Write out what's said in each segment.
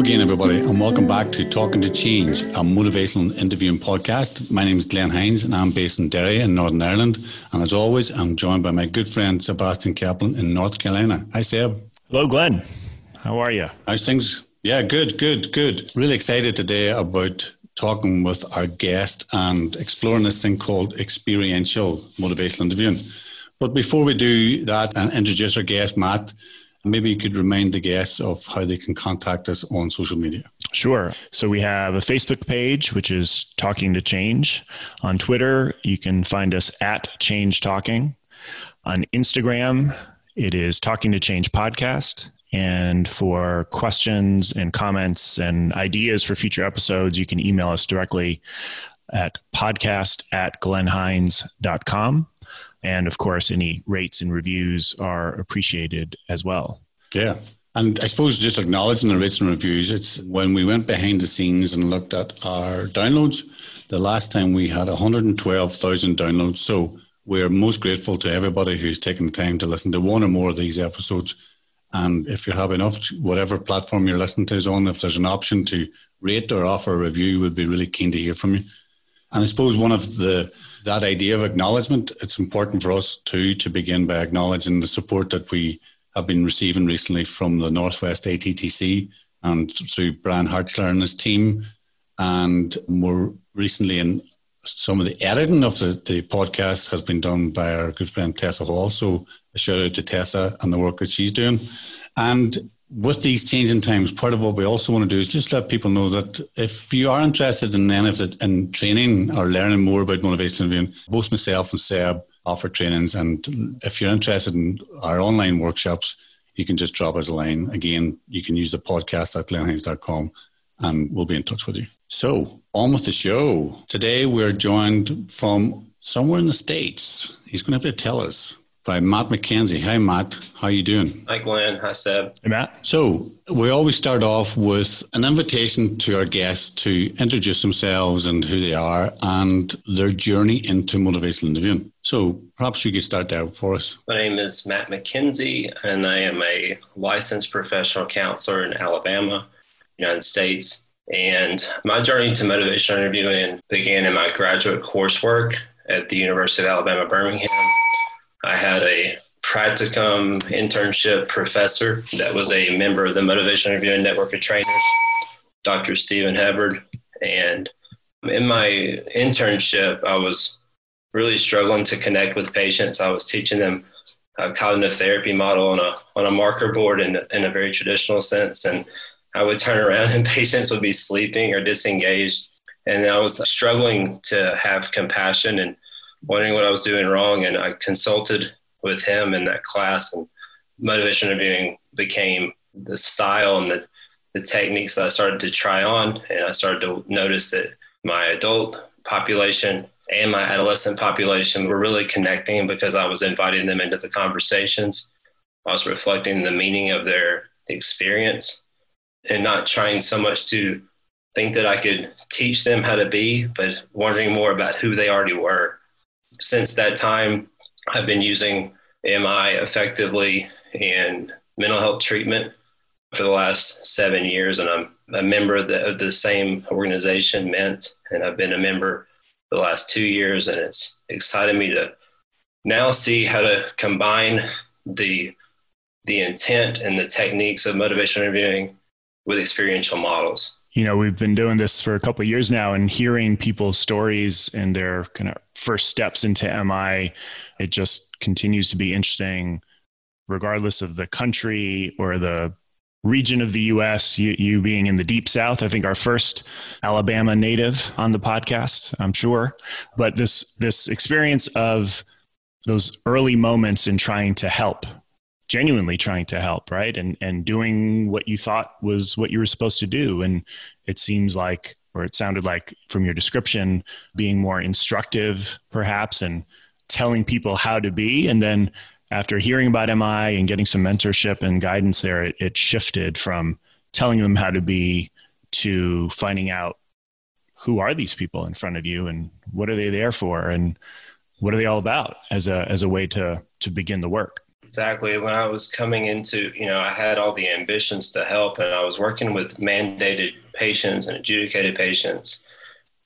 Hello again, everybody, and welcome back to Talking to Change, a motivational interviewing podcast. My name is Glenn Hinds, and I'm based in Derry in Northern Ireland. And as always, I'm joined by my good friend Sebastian Kaplan in North Carolina. Hi, Seb. Hello, Glenn. How are you? How's things? Yeah, good, good, good. Really excited today about talking with our guest and exploring this thing called experiential motivational interviewing. But before we do that and introduce our guest, Matt, Maybe you could remind the guests of how they can contact us on social media. Sure. So we have a Facebook page, which is Talking to Change. On Twitter, you can find us at Change Talking. On Instagram, it is Talking to Change Podcast. And for questions and comments and ideas for future episodes, you can email us directly at podcast at glennhinds.com. And of course, any rates and reviews are appreciated as well. Yeah. And I suppose just acknowledging the rates and reviews, it's when we went behind the scenes and looked at our downloads, the last time we had 112,000 downloads. So we're most grateful to everybody who's taken the time to listen to one or more of these episodes. And if you have enough, whatever platform you're listening to is on, if there's an option to rate or offer a review, we'd be really keen to hear from you. And I suppose one of the that idea of acknowledgement, it's important for us too to begin by acknowledging the support that we have been receiving recently from the Northwest ATTC and through Brian Hartzler and his team. And more recently, in some of the editing of the, the podcast has been done by our good friend Tessa Hall. So a shout out to Tessa and the work that she's doing. And with these changing times, part of what we also want to do is just let people know that if you are interested in any of it in training or learning more about motivation interviewing, both myself and Seb offer trainings. And if you're interested in our online workshops, you can just drop us a line. Again, you can use the podcast at glennhinds.com and we'll be in touch with you. So, on with the show. Today, we're joined from somewhere in the States. He's going to have to tell us by Matt McKenzie. Hi, Matt. How are you doing? Hi, Glenn. Hi, Seb. Hey, Matt. So we always start off with an invitation to our guests to introduce themselves and who they are and their journey into motivational interviewing. So perhaps you could start there for us. My name is Matt McKenzie, and I am a licensed professional counselor in Alabama, United States. And my journey to motivational interviewing began in my graduate coursework at the University of Alabama, Birmingham I had a practicum internship professor that was a member of the Motivation Interviewing Network of Trainers, Dr. Stephen Hubbard. And in my internship, I was really struggling to connect with patients. I was teaching them a cognitive therapy model on a on a marker board in, in a very traditional sense. And I would turn around and patients would be sleeping or disengaged. And I was struggling to have compassion and wondering what I was doing wrong. And I consulted with him in that class, and motivation interviewing became the style and the, the techniques that I started to try on. And I started to notice that my adult population and my adolescent population were really connecting because I was inviting them into the conversations. I was reflecting the meaning of their experience and not trying so much to think that I could teach them how to be, but wondering more about who they already were since that time, I've been using MI effectively in mental health treatment for the last seven years, and I'm a member of the, of the same organization, MINT, and I've been a member the last two years, and it's excited me to now see how to combine the the intent and the techniques of motivational interviewing with experiential models. You know we've been doing this for a couple of years now and hearing people's stories and their kind of first steps into mi it just continues to be interesting regardless of the country or the region of the us you, you being in the deep south. I think our first alabama native on the podcast i'm sure. But this this experience of those early moments in trying to help genuinely trying to help right? And and doing what you thought was what you were supposed to do. And it seems like or it sounded like from your description being more instructive perhaps and telling people how to be. And then after hearing about mi and getting some mentorship and guidance there it, it shifted from telling them how to be to finding out who are these people in front of you and what are they there for and what are they all about as a as a way to to begin the work. Exactly. When i was coming into you know i had all the ambitions to help and i was working with mandated patients and adjudicated patients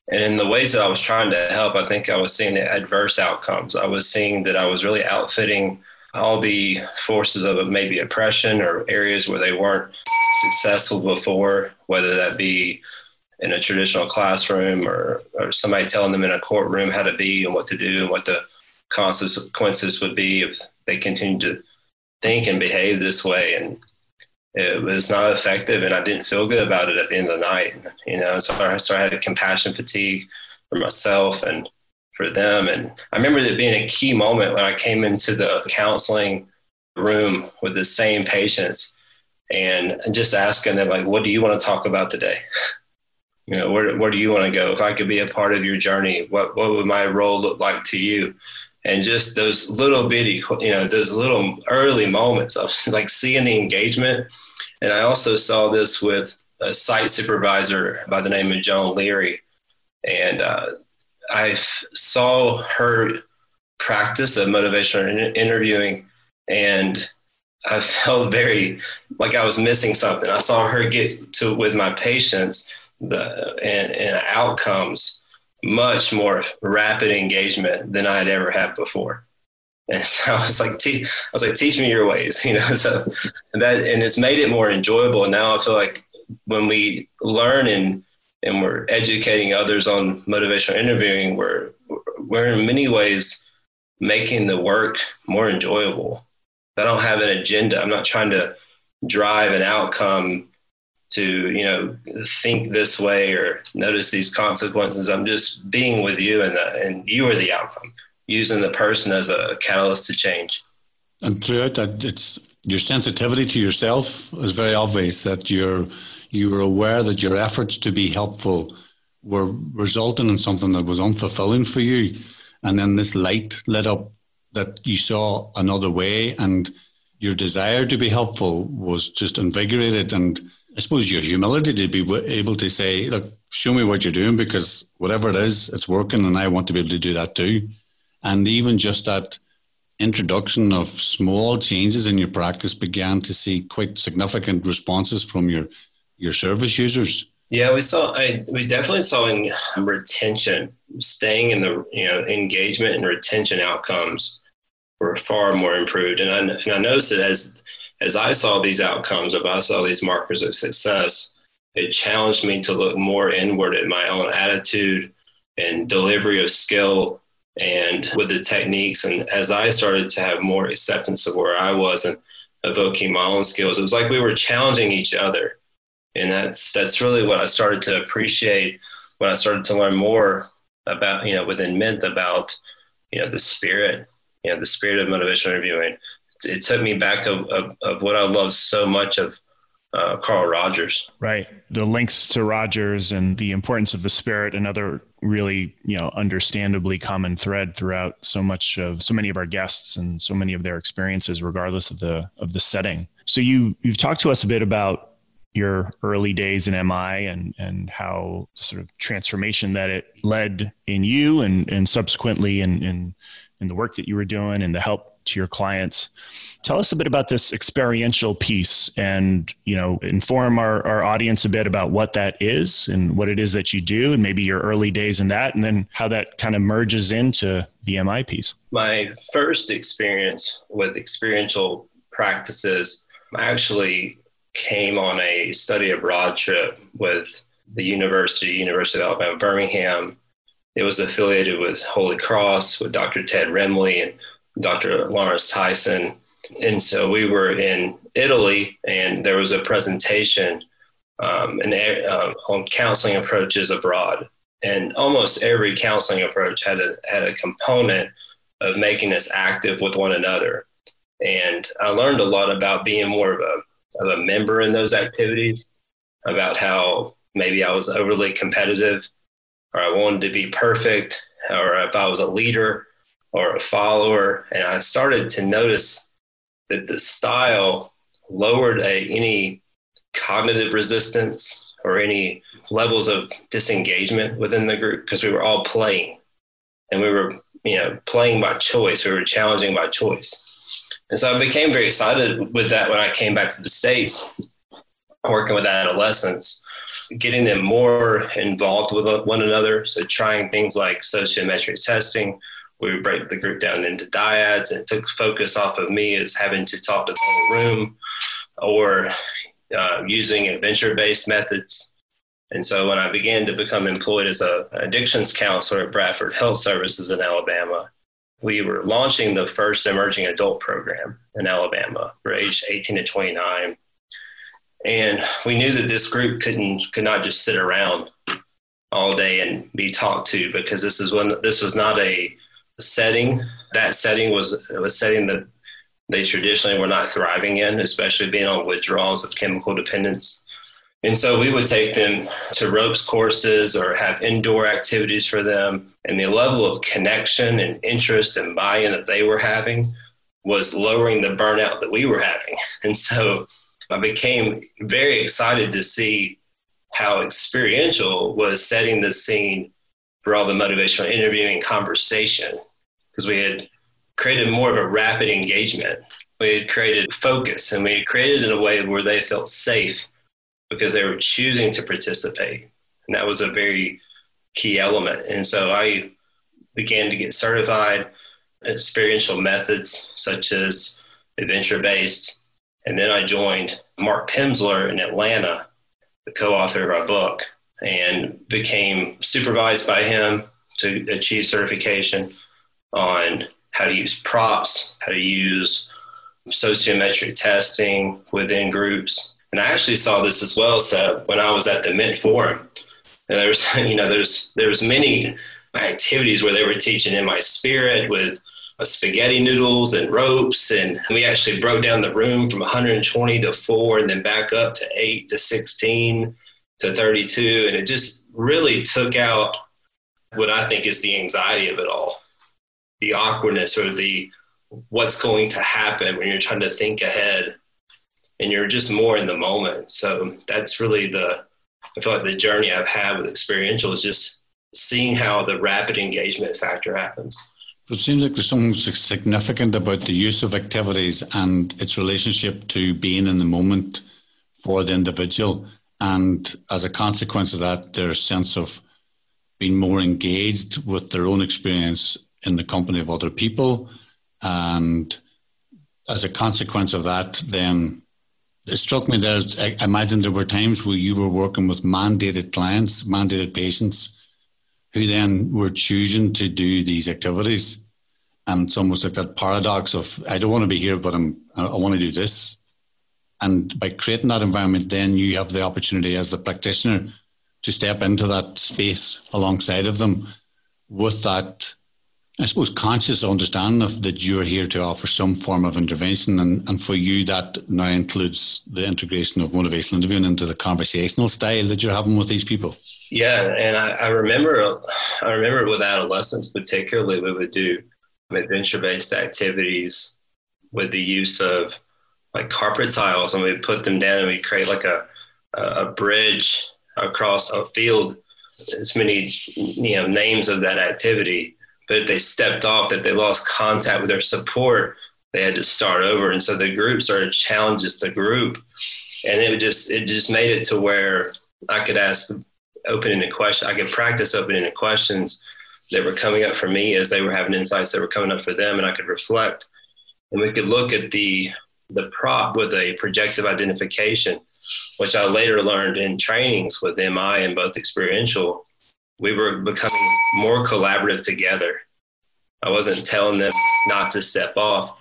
and in the ways that i was trying to help i think i was seeing the adverse outcomes i was seeing that i was really outfitting all the forces of maybe oppression or areas where they weren't successful before whether that be in a traditional classroom or, or somebody telling them in a courtroom how to be and what to do and what the consequences would be if they continue to think and behave this way. And it was not effective and I didn't feel good about it at the end of the night. You know, so I so I had having compassion fatigue for myself and for them. And I remember it being a key moment when I came into the counseling room with the same patients and just asking them like, what do you want to talk about today? you know, where, where do you want to go? If I could be a part of your journey, what, what would my role look like to you? And just those little bitty, you know, those little early moments of like seeing the engagement. And I also saw this with a site supervisor by the name of Joan Leary. And uh, I saw her practice of motivational interviewing and I felt very like I was missing something. I saw her get to with my patients the, and, and outcomes much more rapid engagement than I had ever had before. And so I was like, I was like, teach me your ways, you know. So that and it's made it more enjoyable. And now I feel like when we learn and and we're educating others on motivational interviewing, we're we're in many ways making the work more enjoyable. I don't have an agenda. I'm not trying to drive an outcome to you know think this way or notice these consequences. I'm just being with you and the, and you are the outcome. Using the person as a catalyst to change. And throughout that it's your sensitivity to yourself is very obvious that you're you were aware that your efforts to be helpful were resulting in something that was unfulfilling for you. And then this light lit up that you saw another way and your desire to be helpful was just invigorated and I suppose your humility to be able to say, look, show me what you're doing because whatever it is, it's working and I want to be able to do that too. And even just that introduction of small changes in your practice began to see quite significant responses from your, your service users. Yeah, we saw. I, we definitely saw in um, retention, staying in the you know engagement and retention outcomes were far more improved. And I and I noticed that as as I saw these outcomes, if I saw these markers of success, it challenged me to look more inward at my own attitude and delivery of skill and with the techniques. And as I started to have more acceptance of where I was and evoking my own skills, it was like we were challenging each other. And that's that's really what I started to appreciate when I started to learn more about, you know, within Mint about, you know, the spirit, you know, the spirit of motivational interviewing it took me back of, of, of what I love so much of uh, Carl Rogers. Right. The links to Rogers and the importance of the spirit, another really, you know, understandably common thread throughout so much of so many of our guests and so many of their experiences, regardless of the of the setting. So you you've talked to us a bit about your early days in MI and and how sort of transformation that it led in you and and subsequently in in in the work that you were doing and the help to your clients. Tell us a bit about this experiential piece and, you know, inform our, our audience a bit about what that is and what it is that you do and maybe your early days in that and then how that kind of merges into the MI piece. My first experience with experiential practices actually came on a study abroad trip with the university, University of Alabama, Birmingham. It was affiliated with Holy Cross, with Dr. Ted Remley, and Dr. Lawrence Tyson. And so we were in Italy, and there was a presentation um, uh, on counseling approaches abroad. And almost every counseling approach had a, had a component of making us active with one another. And I learned a lot about being more of a, of a member in those activities, about how maybe I was overly competitive or I wanted to be perfect, or if I was a leader or a follower. And I started to notice that the style lowered a, any cognitive resistance or any levels of disengagement within the group because we were all playing. And we were you know playing by choice. We were challenging by choice. And so i became very excited with that when i came back to the states working with adolescents getting them more involved with one another. So trying things like sociometric testing we would break the group down into dyads and took focus off of me as having to talk to the whole room or uh, using adventure based methods. And so when I began to become employed as a addictions counselor at Bradford Health Services in Alabama, we were launching the first emerging adult program in Alabama for age 18 to 29. And we knew that this group couldn't could not just sit around all day and be talked to because this is when this was not a setting. That setting was a setting that they traditionally were not thriving in, especially being on withdrawals of chemical dependence. And so we would take them to ropes courses or have indoor activities for them. And the level of connection and interest and buy in that they were having was lowering the burnout that we were having. And so I became very excited to see how experiential was setting the scene for all the motivational interviewing conversation because we had created more of a rapid engagement. We had created focus and we had created in a way where they felt safe because they were choosing to participate. And that was a very key element. And so I began to get certified experiential methods such as adventure based. And then I joined Mark Pimsleur in Atlanta, the co author of our book, and became supervised by him to achieve certification on how to use props, how to use sociometric testing within groups. And I actually saw this as well, so when I was at the Mint Forum. And there's, you know, there's there's many activities where they were teaching in MI spirit with uh, spaghetti noodles and ropes. And we actually broke down the room from 120 to four and then back up to eight to 16 to 32. And it just really took out what I think is the anxiety of it all the awkwardness or the what's going to happen when you're trying to think ahead and you're just more in the moment. So that's really the, I feel like the journey I've had with experiential is just seeing how the rapid engagement factor happens. It seems like there's something significant about the use of activities and its relationship to being in the moment for the individual. And as a consequence of that, their sense of being more engaged with their own experience in the company of other people. And as a consequence of that, then it struck me that I imagine there were times where you were working with mandated clients, mandated patients, who then were choosing to do these activities. And it's almost like that paradox of, I don't want to be here, but I'm, I want to do this. And by creating that environment, then you have the opportunity as the practitioner to step into that space alongside of them with that I suppose, conscious understanding of that you're here to offer some form of intervention, and, and for you that now includes the integration of motivational interviewing into the conversational style that you're having with these people. Yeah, and I, I remember, I remember with adolescents particularly, we would do adventure-based activities with the use of like carpet tiles, and we put them down and we create like a a bridge across a field. As many you know names of that activity but if they stepped off, that they lost contact with their support, they had to start over. And so the group started challenges the group. And it just it just made it to where I could ask open-ended questions. I could practice open-ended questions that were coming up for me as they were having insights that were coming up for them, and I could reflect. And we could look at the the prop with a projective identification, which I later learned in trainings with MI and both experiential we were becoming more collaborative together. I wasn't telling them not to step off.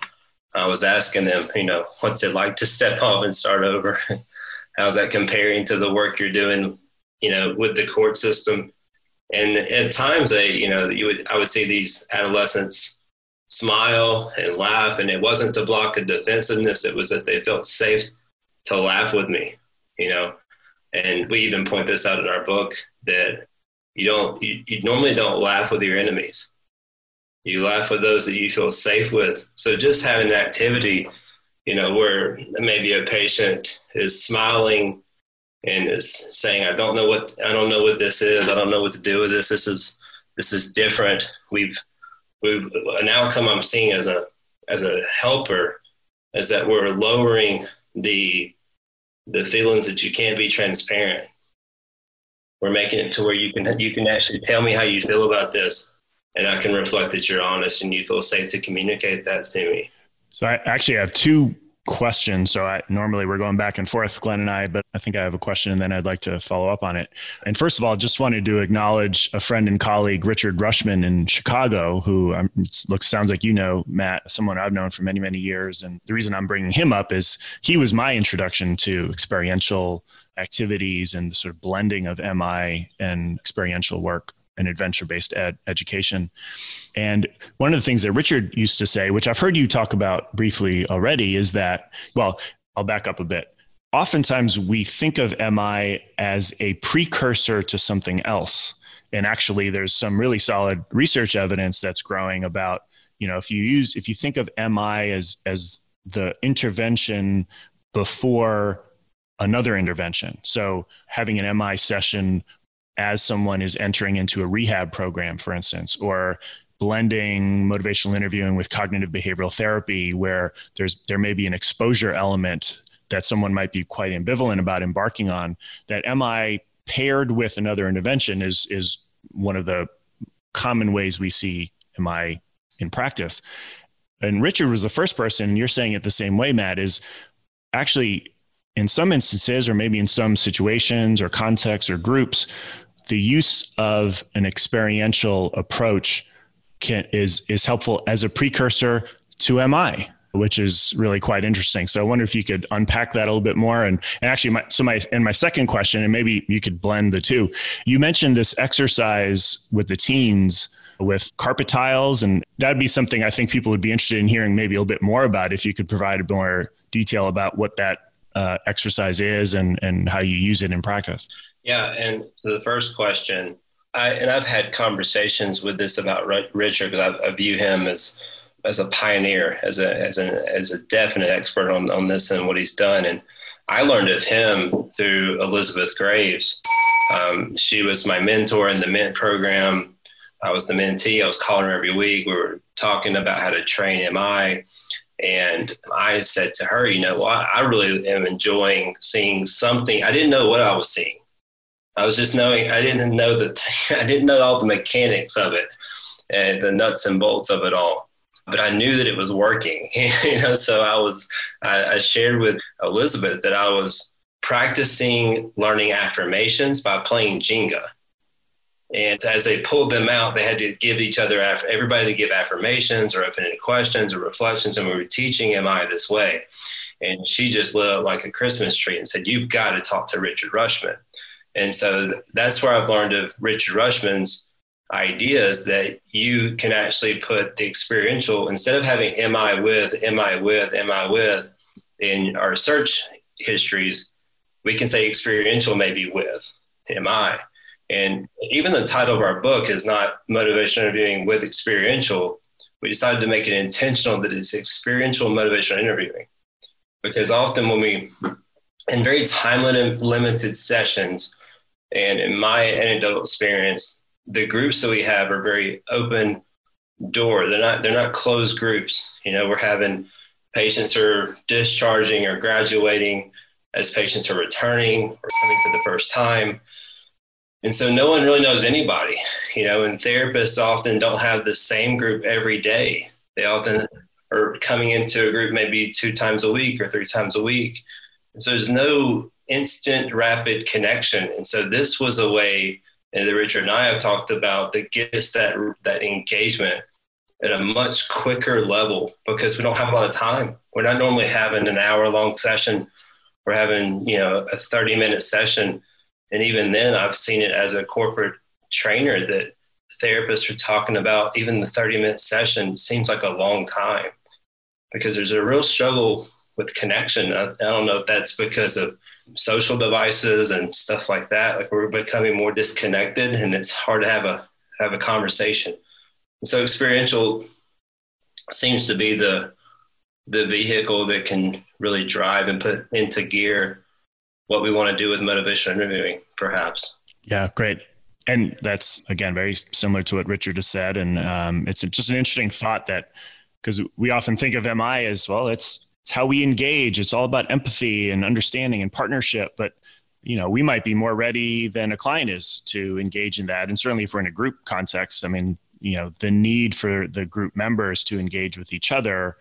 I was asking them, you know, what's it like to step off and start over? How's that comparing to the work you're doing, you know, with the court system? And at times, I, you know, you would, I would see these adolescents smile and laugh. And it wasn't to block a defensiveness, it was that they felt safe to laugh with me, you know. And we even point this out in our book that you don't, you, you normally don't laugh with your enemies. You laugh with those that you feel safe with. So just having the activity, you know, where maybe a patient is smiling and is saying, I don't know what, I don't know what this is. I don't know what to do with this. This is, this is different. We've, we've, an outcome I'm seeing as a, as a helper is that we're lowering the, the feelings that you can't be transparent. We're making it to where you can, you can actually tell me how you feel about this and I can reflect that you're honest and you feel safe to communicate that to me. So I actually have two question. So I, normally we're going back and forth, Glenn and I, but I think I have a question and then I'd like to follow up on it. And first of all, just wanted to acknowledge a friend and colleague, Richard Rutschman in Chicago, who um, looks, sounds like you know, Matt, someone I've known for many, many years. And the reason I'm bringing him up is he was my introduction to experiential activities and the sort of blending of MI and experiential work and adventure based ed- education. And one of the things that Richard used to say, which I've heard you talk about briefly already, is that, well, I'll back up a bit. Oftentimes we think of MI as a precursor to something else. And actually, there's some really solid research evidence that's growing about, you know, if you use, if you think of MI as, as the intervention before another intervention. So having an MI session as someone is entering into a rehab program, for instance, or blending motivational interviewing with cognitive behavioral therapy, where there's there may be an exposure element that someone might be quite ambivalent about embarking on. That MI paired with another intervention is is one of the common ways we see MI in practice. And Richard was the first person, you're saying it the same way, Matt, is actually in some instances, or maybe in some situations or contexts or groups, the use of an experiential approach can, is is helpful as a precursor to MI, which is really quite interesting. So I wonder if you could unpack that a little bit more. And, and actually, my, so my and my second question, and maybe you could blend the two. You mentioned this exercise with the teens with carpet tiles, and that'd be something I think people would be interested in hearing maybe a little bit more about. If you could provide more detail about what that uh, exercise is and and how you use it in practice. Yeah, and to the first question, I and I've had conversations with this about Richard because I, I, view him as as a pioneer, as a as a as a definite expert on on this and what he's done. And I learned of him through Elizabeth Graves. Um, she was my mentor in the Mint program. I was the mentee. I was calling her every week. We were talking about how to train MI. And I said to her, you know, well, I really am enjoying seeing something. I didn't know what I was seeing. I was just knowing I didn't know the, I didn't know all the mechanics of it and the nuts and bolts of it all. But I knew that it was working, you know. So I was I, I shared with Elizabeth that I was practicing learning affirmations by playing Jenga. And as they pulled them out, they had to give each other, everybody to give affirmations or open ended questions or reflections. And we were teaching MI this way. And she just lit up like a Christmas tree and said, You've got to talk to Richard Rutschman. And so that's where I've learned of Richard Rutschman's ideas that you can actually put the experiential instead of having MI with, MI with, MI with in our search histories, we can say experiential maybe with MI. And even the title of our book is not motivational interviewing with experiential. We decided to make it intentional that it's experiential motivational interviewing. Because often when we, in very time limited sessions, and in my anecdotal experience, the groups that we have are very open door. They're not they're not closed groups. You know, we're having patients are discharging or graduating as patients are returning or coming for the first time. And so no one really knows anybody, you know, and therapists often don't have the same group every day. They often are coming into a group maybe two times a week or three times a week. And so there's no instant rapid connection. And so this was a way and that Richard and I have talked about that gets that that engagement at a much quicker level because we don't have a lot of time. We're not normally having an hour long session. We're having, you know, a 30 minute session. And even then I've seen it as a corporate trainer that therapists are talking about, even the 30 minute session seems like a long time because there's a real struggle with connection. I, I don't know if that's because of social devices and stuff like that. Like we're becoming more disconnected and it's hard to have a have a conversation. And so experiential seems to be the the vehicle that can really drive and put into gear what we want to do with motivational interviewing, perhaps. Yeah, great. And that's again very similar to what Richard has said, and um, it's just an interesting thought that because we often think of MI as well, it's it's how we engage. It's all about empathy and understanding and partnership, but you know we might be more ready than a client is to engage in that, and certainly if we're in a group context, I mean, you know, the need for the group members to engage with each other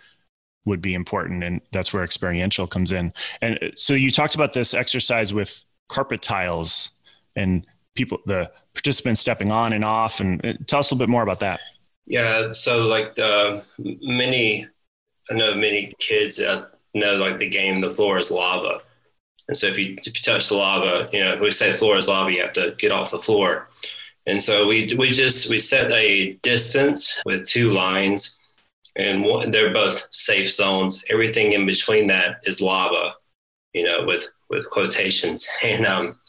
would be important and that's where experiential comes in. And uh, so you talked about this exercise with carpet tiles and people the participants stepping on and off and uh, tell us a little bit more about that. Yeah so like uh, many i know many kids know like the game the floor is lava. And so if you if you touch the lava you know if we say the floor is lava you have to get off the floor. And so we we just we set a distance with two lines and one, they're both safe zones. Everything in between that is lava, you know, with with quotations. And um,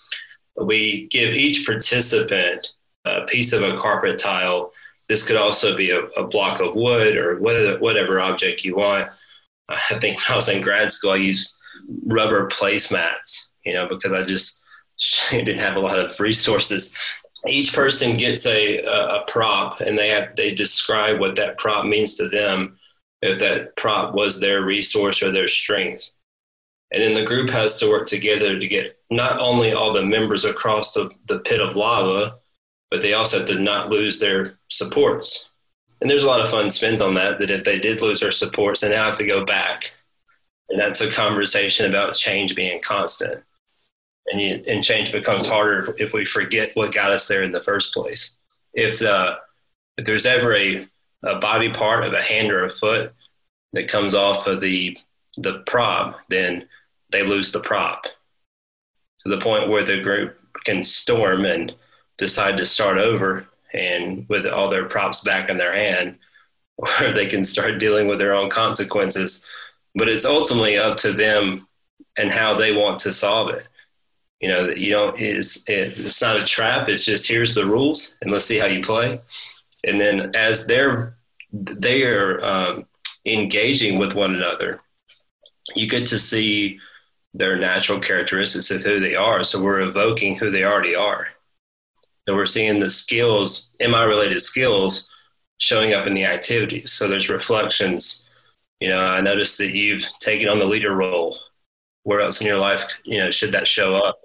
we give each participant a piece of a carpet tile. This could also be a, a block of wood or whatever, whatever object you want. I think when I was in grad school, I used rubber placemats, you know, because I just didn't have a lot of resources each person gets a, a, prop and they have they describe what that prop means to them if that prop was their resource or their strength. And then the group has to work together to get not only all the members across the, the pit of lava but they also have to not lose their supports. And there's a lot of fun spins on that that if they did lose their supports then they have to go back. And that's a conversation about change being constant and, you, and change becomes harder if we forget what got us there in the first place. If the if there's ever a, a body part of a hand or a foot that comes off of the the prop, then they lose the prop to the point where the group can storm and decide to start over and with all their props back in their hand, or they can start dealing with their own consequences. But it's ultimately up to them and how they want to solve it you know you don't it's it's not a trap it's just here's the rules and let's see how you play. And then as they're they are um, engaging with one another you get to see their natural characteristics of who they are. So we're evoking who they already are. And we're seeing the skills mi related skills showing up in the activities. So there's reflections. You know i noticed that you've taken on the leader role. Where else in your life you know should that show up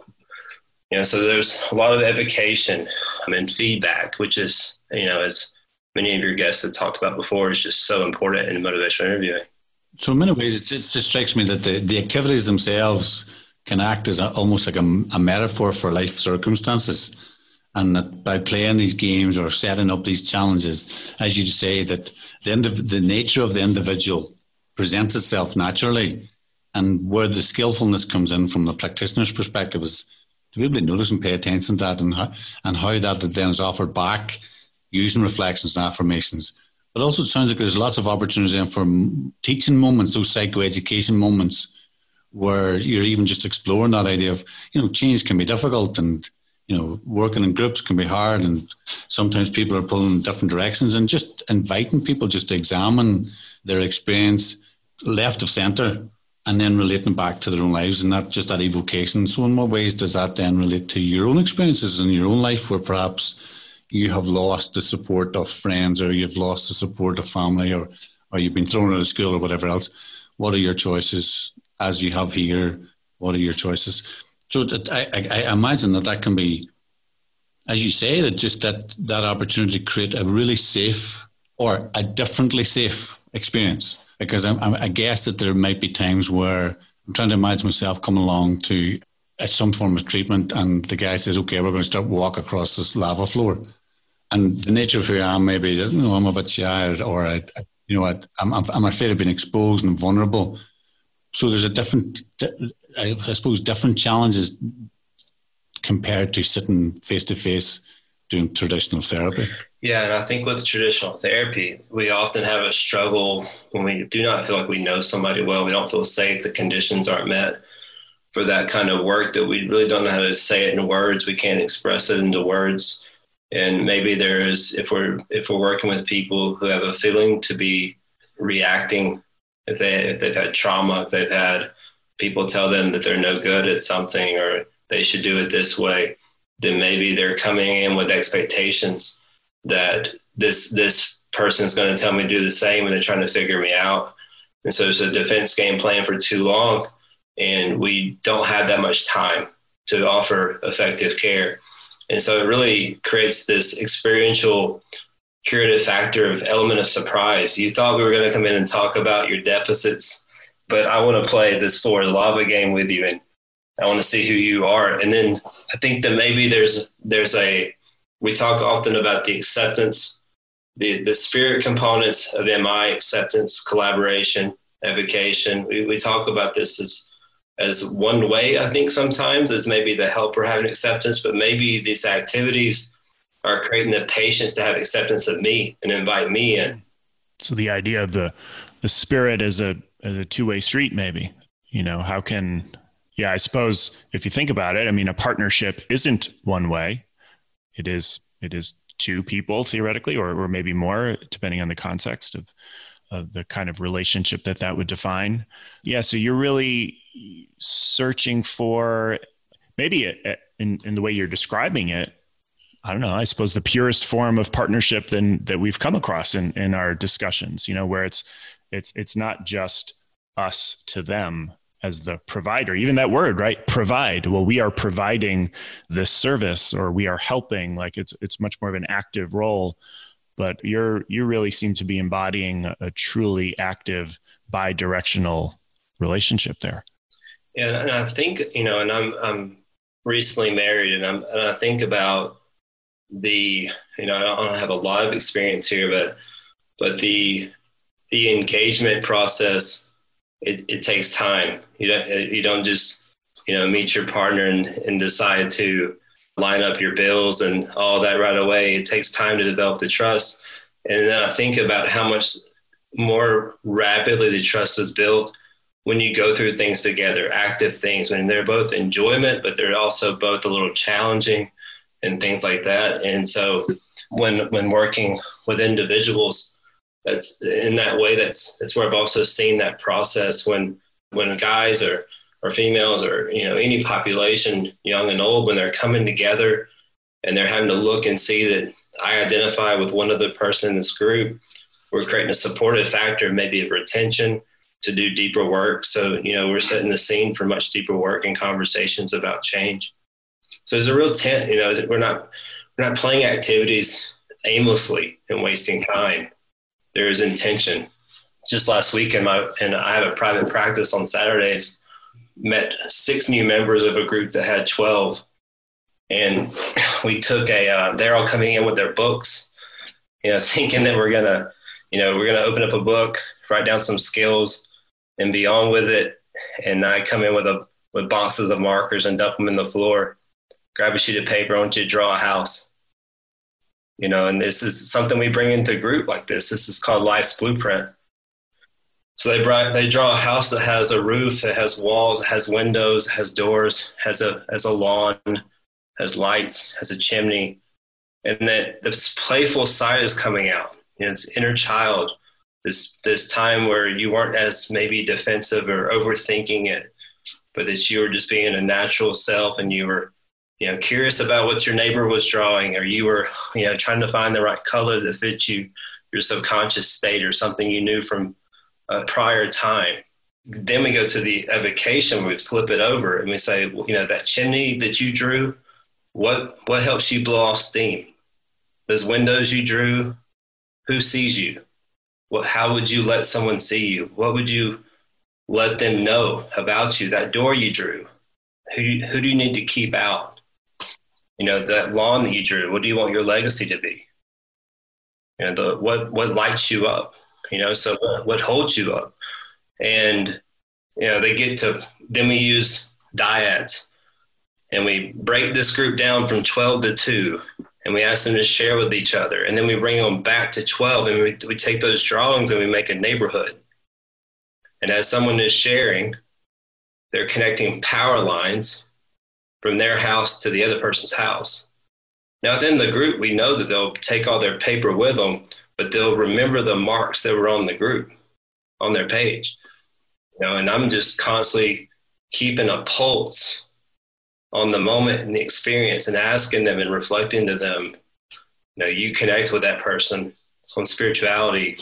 you know, so there's a lot of evocation and feedback, which is, you know, as many of your guests have talked about before, is just so important in motivational interviewing. So, in many ways, it just strikes me that the, the activities themselves can act as a, almost like a, a metaphor for life circumstances. And that by playing these games or setting up these challenges, as you say, that the, indiv- the nature of the individual presents itself naturally. And where the skillfulness comes in from the practitioner's perspective is to be able to notice and pay attention to that and how, and how that then is offered back using reflections and affirmations. But also, it sounds like there's lots of opportunities then for teaching moments, those psychoeducation moments, where you're even just exploring that idea of, you know, change can be difficult and, you know, working in groups can be hard and sometimes people are pulling in different directions and just inviting people just to examine their experience left of centre and then relating back to their own lives and not just that evocation. So, in what ways does that then relate to your own experiences in your own life where perhaps you have lost the support of friends or you've lost the support of family or, or you've been thrown out of school or whatever else? What are your choices as you have here? What are your choices? So, I, I, I imagine that that can be, as you say, that just that, that opportunity to create a really safe or a differently safe experience because I'm, I'm, i guess that there might be times where I'm trying to imagine myself coming along to uh, some form of treatment, and the guy says, "Okay, we're going to start walk across this lava floor." And the nature of who I am, maybe you know, I'm a bit shy, or I, you know, I, I'm, I'm afraid of being exposed and vulnerable. So there's a different, I suppose, different challenges compared to sitting face to face doing traditional therapy. Yeah, and I think with traditional therapy, we often have a struggle when we do not feel like we know somebody well. We don't feel safe. The conditions aren't met for that kind of work that we really don't know how to say it in words. We can't express it into words. And maybe there is, if we're if we're working with people who have a feeling to be reacting, if they if they've had trauma, if they've had people tell them that they're no good at something or they should do it this way, then maybe they're coming in with expectations that this this person is going to tell me to do the same and they're trying to figure me out. And so it's a defense game plan for too long and we don't have that much time to offer effective care. And so it really creates this experiential curative factor of element of surprise. You thought we were going to come in and talk about your deficits, but I want to play this for lava game with you and I want to see who you are. And then I think that maybe there's there's a we talk often about the acceptance, the the spirit components of MI acceptance, collaboration, evocation. We, we talk about this as as one way, I think sometimes is maybe the helper having acceptance, but maybe these activities are creating the patience to have acceptance of me and invite me in. So the idea of the the spirit as a as a two way street, maybe. You know, how can yeah, I suppose if you think about it, I mean a partnership isn't one way. It is it is two people theoretically, or or maybe more, depending on the context of of the kind of relationship that that would define. Yeah, so you're really searching for maybe in, in the way you're describing it i don't know i suppose the purest form of partnership than that we've come across in, in our discussions you know where it's it's it's not just us to them as the provider even that word right? Provide. Well we are providing this service or we are helping. Like it's it's much more of an active role but you're you really seem to be embodying a, truly active bi-directional relationship there. Yeah, and I think you know, and I'm I'm recently married, and I'm and I think about the you know I don't have a lot of experience here, but but the the engagement process it, it takes time. You don't uh, you don't just you know meet your partner and, and decide to line up your bills and all that right away. It takes time to develop the trust, and then I think about how much more rapidly the trust is built when you go through things together, active things, when they're both enjoyment, but they're also both a little challenging and things like that. And so when when working with individuals, that's in that way, that's that's where I've also seen that process when when guys or or females or you know any population, young and old, when they're coming together and they're having to look and see that I identify with one other person in this group, we're creating a supportive factor, maybe of retention to do deeper work. So, you know, we're setting the scene for much deeper work and conversations about change. So there's a real tent, you know, we're not we're not playing activities aimlessly and wasting time. There is intention. Just last week, in my and I have a private practice on Saturdays. Met six new members of a group that had twelve, and we took a. Uh, they're all coming in with their books, you know, thinking that we're gonna, you know, we're gonna open up a book, write down some skills, and be on with it. And I come in with a with boxes of markers and dump them in the floor. Grab a sheet of paper, I want you to draw a house. You know, and this is something we bring into a group like this. This is called Life's Blueprint. So they brought they draw a house that has a roof, that has walls, has windows, has doors, has a has a lawn, has lights, has a chimney, and that this playful side is coming out. You know, it's inner child this this time where you weren't as maybe defensive or overthinking it, but that you were just being a natural self and you were you know curious about what your neighbor was drawing or you were you know trying to find the right color that fits you your subconscious state or something you knew from a prior time then we go to the evocation we flip it over and we say well, you know that chimney that you drew what what helps you blow off steam those windows you drew who sees you what, how would you let someone see you? What would you let them know about you? That door you drew, who, who do you need to keep out? You know, that lawn that you drew, what do you want your legacy to be? You know, the, what, what lights you up? You know, so what, what holds you up? And, you know, they get to, then we use dyads and we break this group down from 12 to 2 and we ask them to share with each other. And then we bring them back to 12 and we, we take those drawings and we make a neighborhood. And as someone is sharing, they're connecting power lines from their house to the other person's house. Now, within the group, we know that they'll take all their paper with them, but they'll remember the marks that were on the group, on their page. You know, and I'm just constantly keeping a pulse on the moment and the experience and asking them and reflecting to them. You know, you connect with that person on spirituality.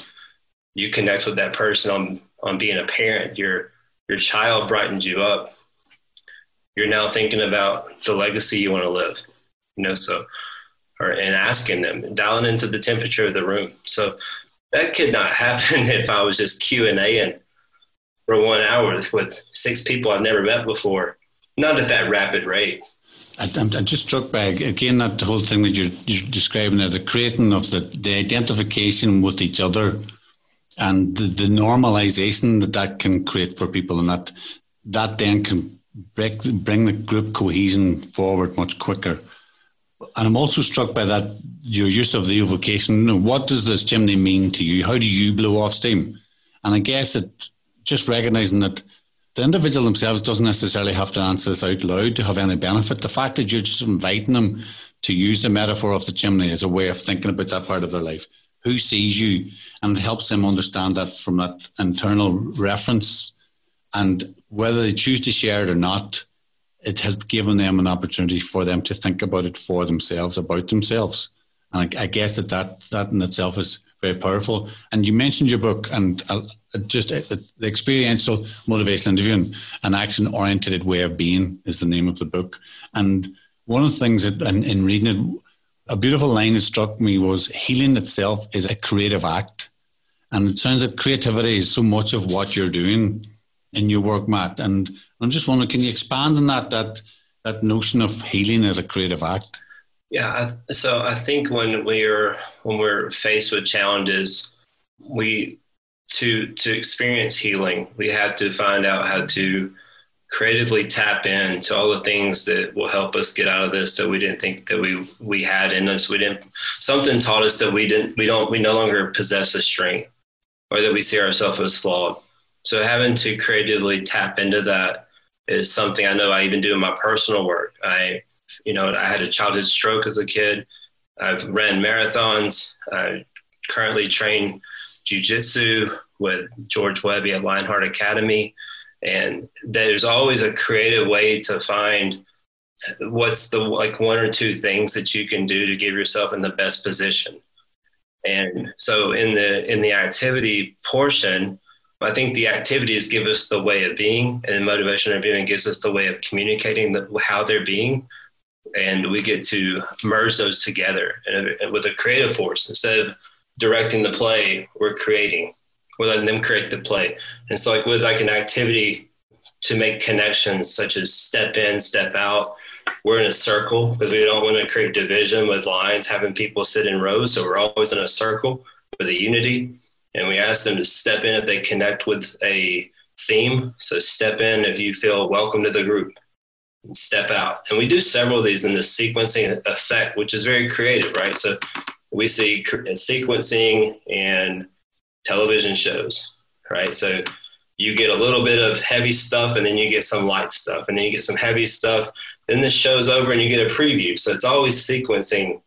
You connect with that person on on being a parent. Your your child brightens you up. You're now thinking about the legacy you want to live. You know, so or and asking them, dialing into the temperature of the room. So that could not happen if I was just Q and A and for one hour with six people I've never met before. Not at that rapid rate. I'm, just struck by again that whole thing that you're, you're describing there, the creating of the, the identification with each other and the, the normalization that that can create for people, and that that then can break, bring the group cohesion forward much quicker. And I'm also struck by that your use of the evocation. What does this chimney mean to you? How do you blow off steam? And I guess it just recognizing that the individual themselves doesn't necessarily have to answer this out loud to have any benefit. The fact that you're just inviting them to use the metaphor of the chimney as a way of thinking about that part of their life who sees you, and it helps them understand that from that internal reference. And whether they choose to share it or not, it has given them an opportunity for them to think about it for themselves, about themselves. And I, I guess that, that that in itself is very powerful. And you mentioned your book, and uh, just uh, the experiential motivational interviewing, an action oriented way of being is the name of the book. And one of the things that in, in reading it, a beautiful line that struck me was healing itself is a creative act. And it sounds like creativity is so much of what you're doing in your work, Matt. And I'm just wondering, can you expand on that, that, that notion of healing as a creative act? Yeah, so I think when we're when we're faced with challenges, we to to experience healing, we have to find out how to creatively tap into all the things that will help us get out of this that we didn't think that we we had in us. We didn't something taught us that we didn't we don't we no longer possess a strength or that we see ourselves as flawed. So having to creatively tap into that is something I know I even do in my personal work. I you know I had a childhood stroke as a kid. I've ran marathons. I currently train jujitsu with George Webby at Lionheart Academy. And there's always a creative way to find what's the like one or two things that you can do to give yourself in the best position. And so in the in the activity portion, I think the activities give us the way of being, and motivation interviewing gives us the way of communicating the, how they're being, and we get to merge those together and, with a creative force instead of directing the play, we're creating we're letting them create the play. And so like with like an activity to make connections such as step in, step out, we're in a circle because we don't want to create division with lines, having people sit in rows. So we're always in a circle with a unity. And we ask them to step in if they connect with a theme. So step in if you feel welcome to the group. Step out. And we do several of these in the sequencing effect, which is very creative, right? So we see sequencing and television shows, right? So you get a little bit of heavy stuff and then you get some light stuff and then you get some heavy stuff. Then the show's over and you get a preview. So it's always sequencing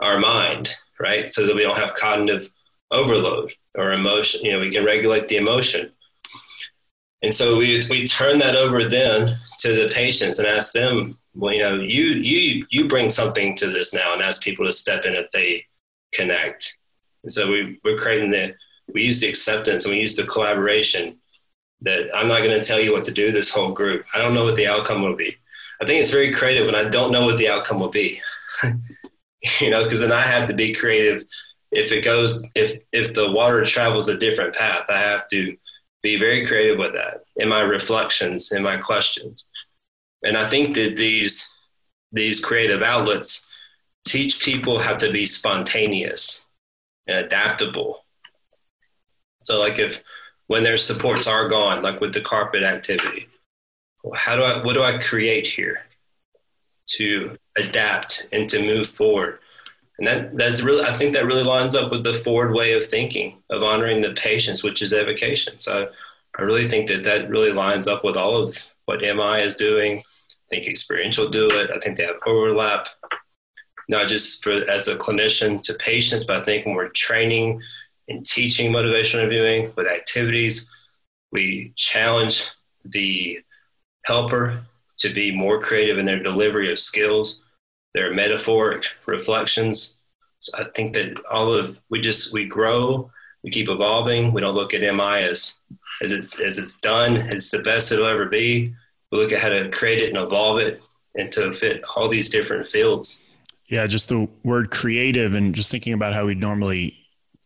our mind, right? So that we don't have cognitive overload or emotion. You know, we can regulate the emotion. And so we, we turn that over then to the patients and ask them, well, you know, you, you, you bring something to this now and ask people to step in if they connect. And so we, we're creating the, we use the acceptance and we use the collaboration that I'm not going to tell you what to do this whole group. I don't know what the outcome will be. I think it's very creative when I don't know what the outcome will be. you know, because then I have to be creative. If it goes, if if the water travels a different path, I have to be very creative with that in my reflections, in my questions. And I think that these these creative outlets teach people how to be spontaneous and adaptable so like if when their supports are gone, like with the carpet activity, how do I what do I create here to adapt and to move forward? And that, that's really, I think that really lines up with the forward way of thinking of honoring the patients, which is evocation. So I really think that that really lines up with all of what MI is doing. I think experiential do it. I think they have overlap, not just for as a clinician to patients, but I think when we're training and teaching motivational interviewing with activities, we challenge the helper to be more creative in their delivery of skills, their metaphoric reflections. So I think that all of we just we grow, we keep evolving. We don't look at MI as as it's as it's done, it's the best it'll ever be. We look at how to create it and evolve it and to fit all these different fields. Yeah, just the word creative and just thinking about how we normally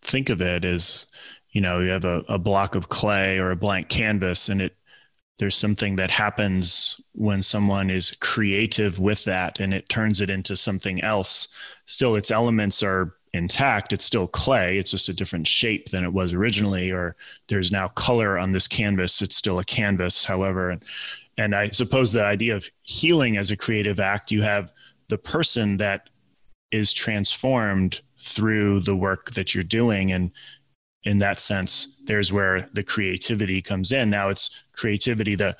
think of it is, you know, you have a, a block of clay or a blank canvas and it there's something that happens when someone is creative with that and it turns it into something else. Still, its elements are intact. It's still clay. It's just a different shape than it was originally, or there's now color on this canvas. It's still a canvas, however. And, I suppose the idea of healing as a creative act, you have the person that is transformed through the work that you're doing. And in that sense, there's where the creativity comes in. Now it's creativity, the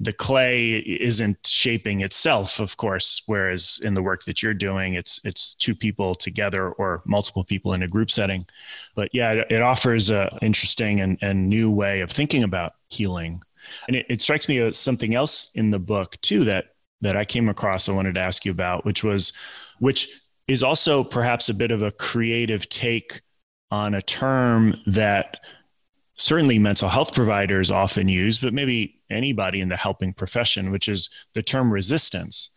the clay isn't shaping itself of course whereas in the work that you're doing it's it's two people together or multiple people in a group setting but yeah it, it offers a interesting and, and new way of thinking about healing and it, it strikes me as something else in the book too that that i came across i wanted to ask you about which was which is also perhaps a bit of a creative take on a term that certainly mental health providers often use, but maybe anybody in the helping profession, which is the term resistance,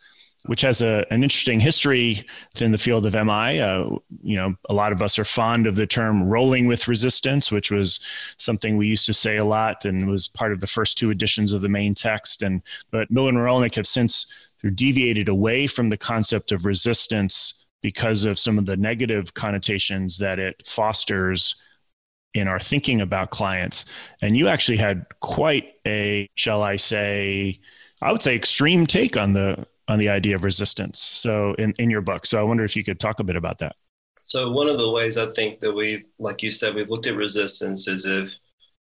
which has a, an interesting history within the field of MI. Uh, you know, a lot of us are fond of the term rolling with resistance, which was something we used to say a lot and was part of the first two editions of the main text. And but Miller and Rollnick have since deviated away from the concept of resistance because of some of the negative connotations that it fosters in our thinking about clients. And you actually had quite a, shall I say, I would say extreme take on the on the idea of resistance. So in, in your book. So I wonder if you could talk a bit about that. So one of the ways I think that we, like you said, we've looked at resistance is if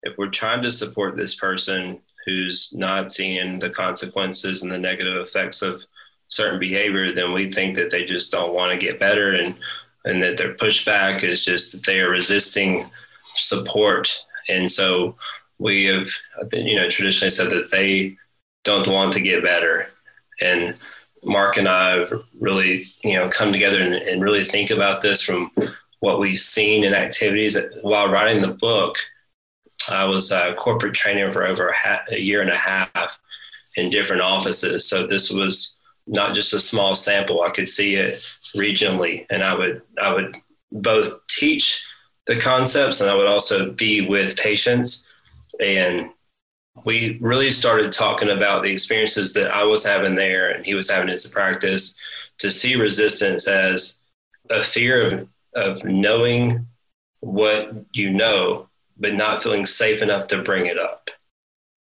if we're trying to support this person who's not seeing the consequences and the negative effects of certain behavior, then we think that they just don't want to get better and and that their pushback is just that they are resisting support. And so we have, you know, traditionally said that they don't want to get better. And Mark and I have really, you know, come together and, and really think about this from what we've seen in activities. While writing the book, I was a corporate trainer for over a, ha- a year and a half in different offices. So this was not just a small sample. I could see it regionally, and I would I would both teach the concepts, and I would also be with patients. And we really started talking about the experiences that I was having there and he was having as a practice to see resistance as a fear of, of knowing what you know, but not feeling safe enough to bring it up.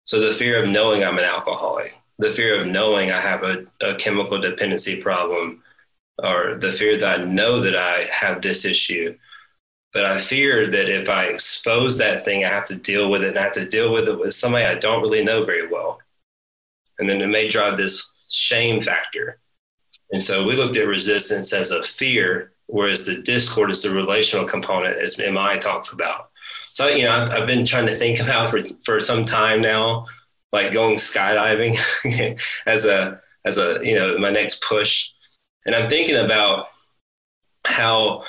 So the fear of knowing I'm an alcoholic, the fear of knowing I have a, a chemical dependency problem, or the fear that I know that I have this issue, but I fear that if I expose that thing, I have to deal with it and I have to deal with it with somebody I don't really know very well. And then it may drive this shame factor. And so we looked at resistance as a fear, whereas the discord is the relational component, as MI talks about. So, you know, I've, I've been trying to think about for, for some time now, like going skydiving as a, as a, you know, my next push. And I'm thinking about how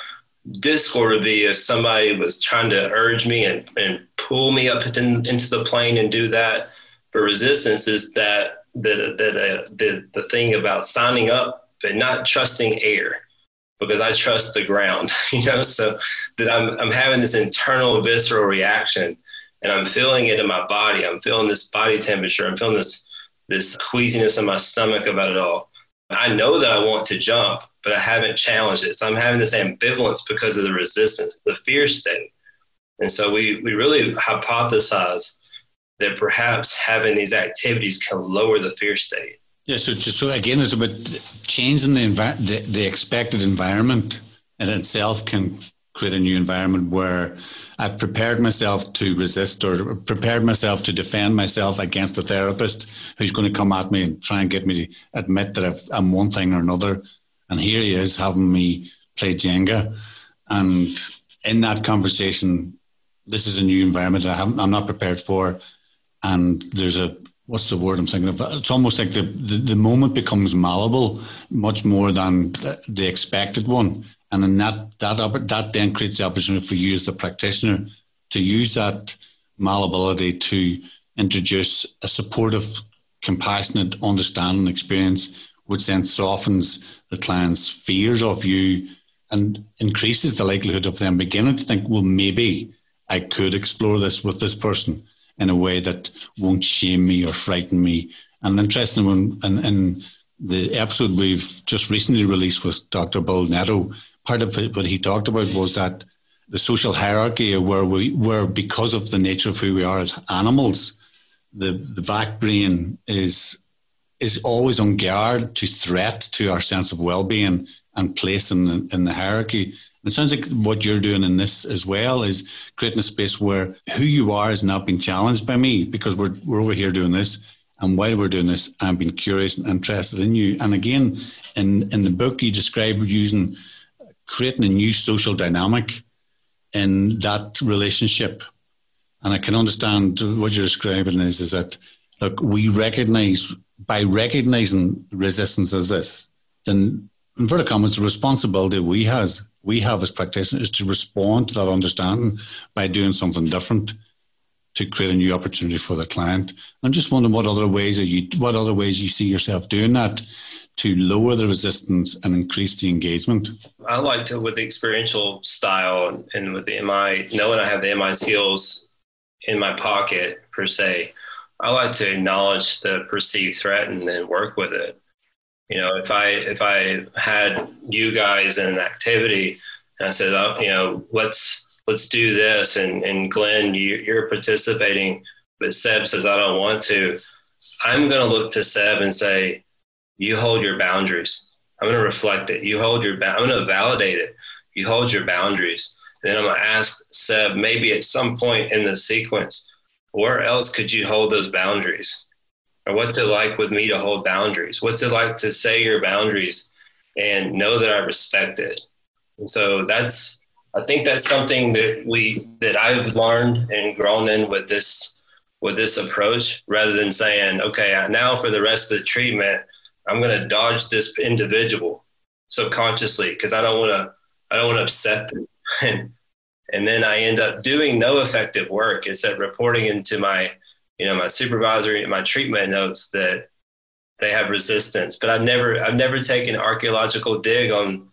discord would be if somebody was trying to urge me and, and pull me up in, into the plane and do that. But resistance is that that that uh, the the thing about signing up but not trusting air because I trust the ground, you know. So that I'm I'm having this internal visceral reaction and I'm feeling it in my body. I'm feeling this body temperature. I'm feeling this this queasiness in my stomach about it all. I know that I want to jump, but I haven't challenged it. So I'm having this ambivalence because of the resistance, the fear state. And so we, we really hypothesize that perhaps having these activities can lower the fear state. Yeah, so, so again, it's about changing the, envi- the, the expected environment in itself can create a new environment where I've prepared myself to resist or prepared myself to defend myself against a therapist who's going to come at me and try and get me to admit that i am one thing or another. And here he is having me play Jenga. And in that conversation, this is a new environment I am not prepared for. And there's a, what's the word I'm thinking of? It's almost like the, the, the moment becomes malleable much more than the, the expected one. And then that, that, that then creates the opportunity for you as the practitioner to use that malleability to introduce a supportive, compassionate, understanding experience, which then softens the client's fears of you and increases the likelihood of them beginning to think, well, maybe I could explore this with this person in a way that won't shame me or frighten me. And interestingly, in, in the episode we've just recently released with Dr. Bill Netto, part of what he talked about was that the social hierarchy where we where because of the nature of who we are as animals, the, the back brain is is always on guard to threat to our sense of well being and place in the, in the hierarchy. And it sounds like what you're doing in this as well is creating a space where who you are is not being challenged by me because we're, we're over here doing this. And while we're doing this, I'm being curious and interested in you. And again, in, in the book, you describe using creating a new social dynamic in that relationship. And I can understand what you're describing is, is that, look, we recognize, by recognizing resistance as this, then in inverted commas, the responsibility we has we have as practitioners to respond to that understanding by doing something different to create a new opportunity for the client. I'm just wondering what other ways are you what other ways you see yourself doing that to lower the resistance and increase the engagement? I like to with the experiential style and with the MI, knowing I have the MI skills in my pocket per se. I like to acknowledge the perceived threat and then work with it you know if i if i had you guys in an activity and i said oh, you know let's let's do this and and glenn you, you're participating but seb says i don't want to i'm going to look to seb and say you hold your boundaries. I'm going to reflect it. You hold your i'm going to validate it. You hold your boundaries. And then i'm going to ask seb maybe at some point in the sequence where else could you hold those boundaries? Or what's it like with me to hold boundaries? What's it like to say your boundaries and know that I respect it? And so that's, I think that's something that we, that I've learned and grown in with this, with this approach rather than saying, okay, now for the rest of the treatment, I'm going to dodge this individual subconsciously because I don't want to, I don't want to upset them. and, and then I end up doing no effective work instead reporting into my you know, my supervisor, and my treatment notes that they have resistance. But I've never, I've never taken archaeological dig on,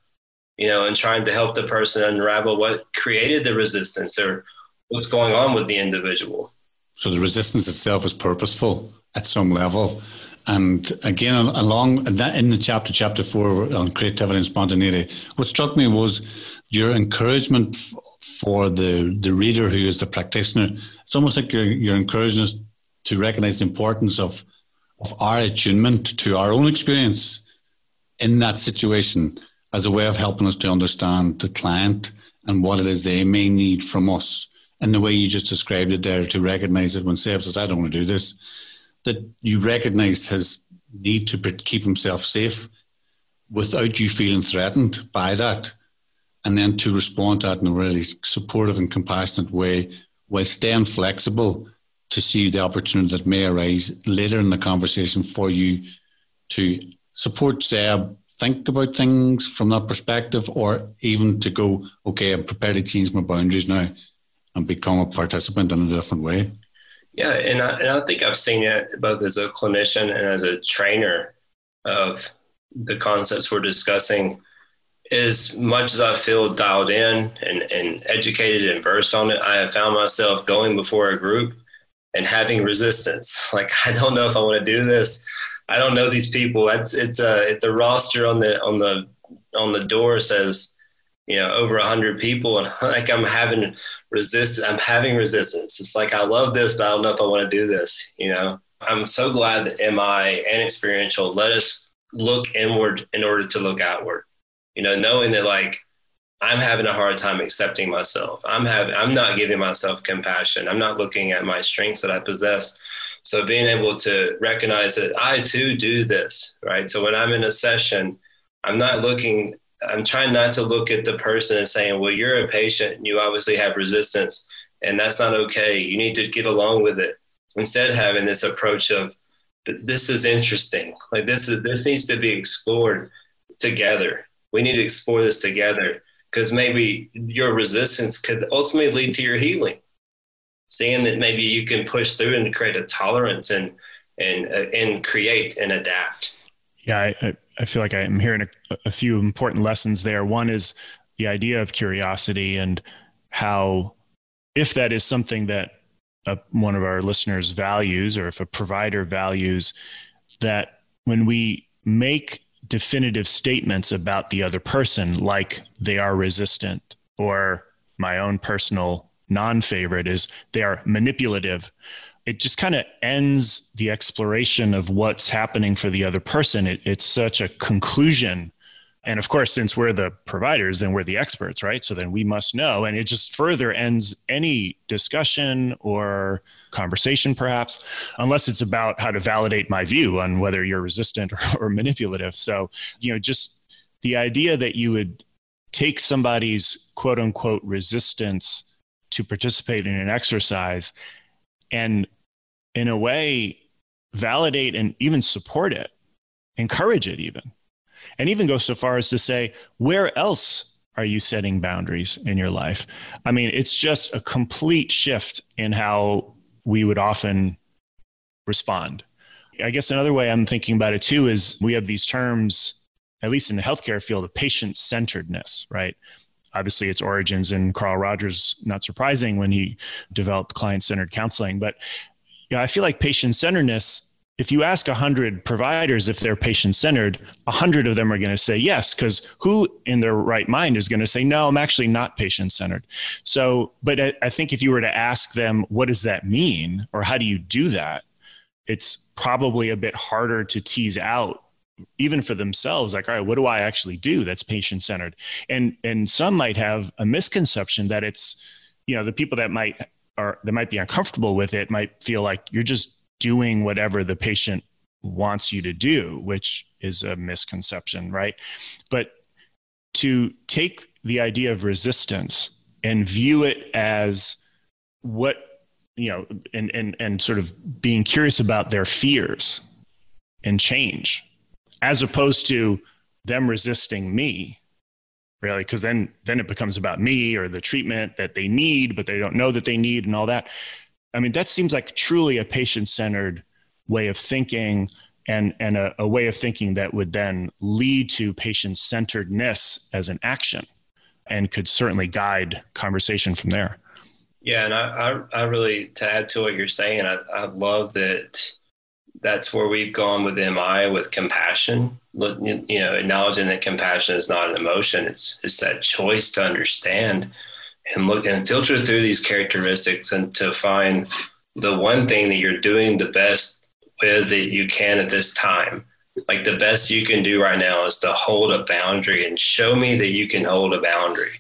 you know, and trying to help the person unravel what created the resistance or what's going on with the individual. So the resistance itself is purposeful at some level. And again, along that in the chapter, chapter four on creativity and spontaneity, what struck me was your encouragement for the, the reader who is the practitioner. It's almost like you're, you're encouraging us to recognize the importance of of our attunement to our own experience in that situation as a way of helping us to understand the client and what it is they may need from us. And the way you just described it there, to recognize it when Seb says, I don't want to do this, that you recognize his need to keep himself safe without you feeling threatened by that. And then to respond to that in a really supportive and compassionate way while staying flexible to see the opportunity that may arise later in the conversation for you to support Seb, think about things from that perspective, or even to go, okay, I'm prepared to change my boundaries now and become a participant in a different way. Yeah, and I, and I think I've seen it both as a clinician and as a trainer of the concepts we're discussing. As much as I feel dialed in and, and educated and versed on it, I have found myself going before a group and having resistance. Like, I don't know if I want to do this. I don't know these people. It's it's uh, the roster on the on the on the door says, you know, over a hundred people, and like I'm having resistance. I'm having resistance. It's like I love this, but I don't know if I want to do this. You know, I'm so glad that MI and experiential let us look inward in order to look outward. You know, knowing that like I'm having a hard time accepting myself. I'm having, I'm not giving myself compassion. I'm not looking at my strengths that I possess. So being able to recognize that I too do this, right? So when I'm in a session, I'm not looking, I'm trying not to look at the person and saying, well, you're a patient and you obviously have resistance and that's not okay. You need to get along with it. Instead, having this approach of, this is interesting. Like this is, this needs to be explored together. We need to explore this together because maybe your resistance could ultimately lead to your healing. Seeing that maybe you can push through and create a tolerance and and uh, and create and adapt. Yeah, I, I feel like I'm hearing a, a few important lessons there. One is the idea of curiosity and how, if that is something that a, one of our listeners values, or if a provider values, that when we make definitive statements about the other person, like they are resistant, or my own personal non favorite is they are manipulative. It just kind of ends the exploration of what's happening for the other person. It, it's such a conclusion and of course, since we're the providers, then we're the experts, right? So then we must know. And it just further ends any discussion or conversation, perhaps, unless it's about how to validate my view on whether you're resistant or, or manipulative. So, you know, just the idea that you would take somebody's quote unquote resistance to participate in an exercise and, in a way, validate and even support it, encourage it, even and even go so far as to say, where else are you setting boundaries in your life? I mean, it's just a complete shift in how we would often respond. I guess another way I'm thinking about it too is we have these terms, at least in the healthcare field, of patient centeredness, right? Obviously, its origins in Carl Rogers, not surprising when he developed client centered counseling. But you know, I feel like patient centeredness if you ask 100 providers if they're patient centered, 100 of them are going to say yes, because who in their right mind is going to say, no, I'm actually not patient centered? So, but I, I, think if you were to ask them, what does that mean? Or how do you do that? It's probably a bit harder to tease out even for themselves like all right what do i actually do that's patient centered and and some might have a misconception that it's you know the people that might are that might be uncomfortable with it might feel like you're just doing whatever the patient wants you to do, which is a misconception, right? But to take the idea of resistance and view it as what you know and and and sort of being curious about their fears and change as opposed to them resisting me really because then then it becomes about me or the treatment that they need but they don't know that they need and all that I mean, that seems like truly a patient centered way of thinking and, and a, a, way of thinking that would then lead to patient centeredness as an action and could certainly guide conversation from there. Yeah, and I, I, I really, to add to what you're saying, I, I love that that's where we've gone with MI with compassion. You know, acknowledging that compassion is not an emotion; it's it's that choice to understand and look and filter through these characteristics and to find the one thing that you're doing the best with that you can at this time. Like the best you can do right now is to hold a boundary and show me that you can hold a boundary.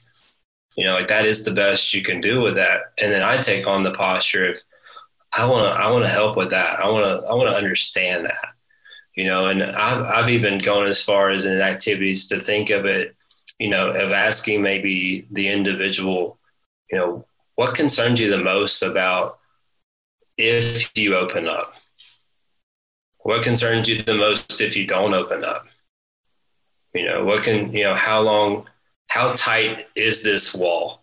You know, like that is the best you can do with that. And then I take on the posture of I want to I want to help with that. I want to I want to understand that. You know, and I've I've even gone as far as in activities to think of it you know, of asking maybe the individual, you know, what concerns you the most about if you open up? What concerns you the most if you don't open up? You know, what can, you know, how long, how tight is this wall?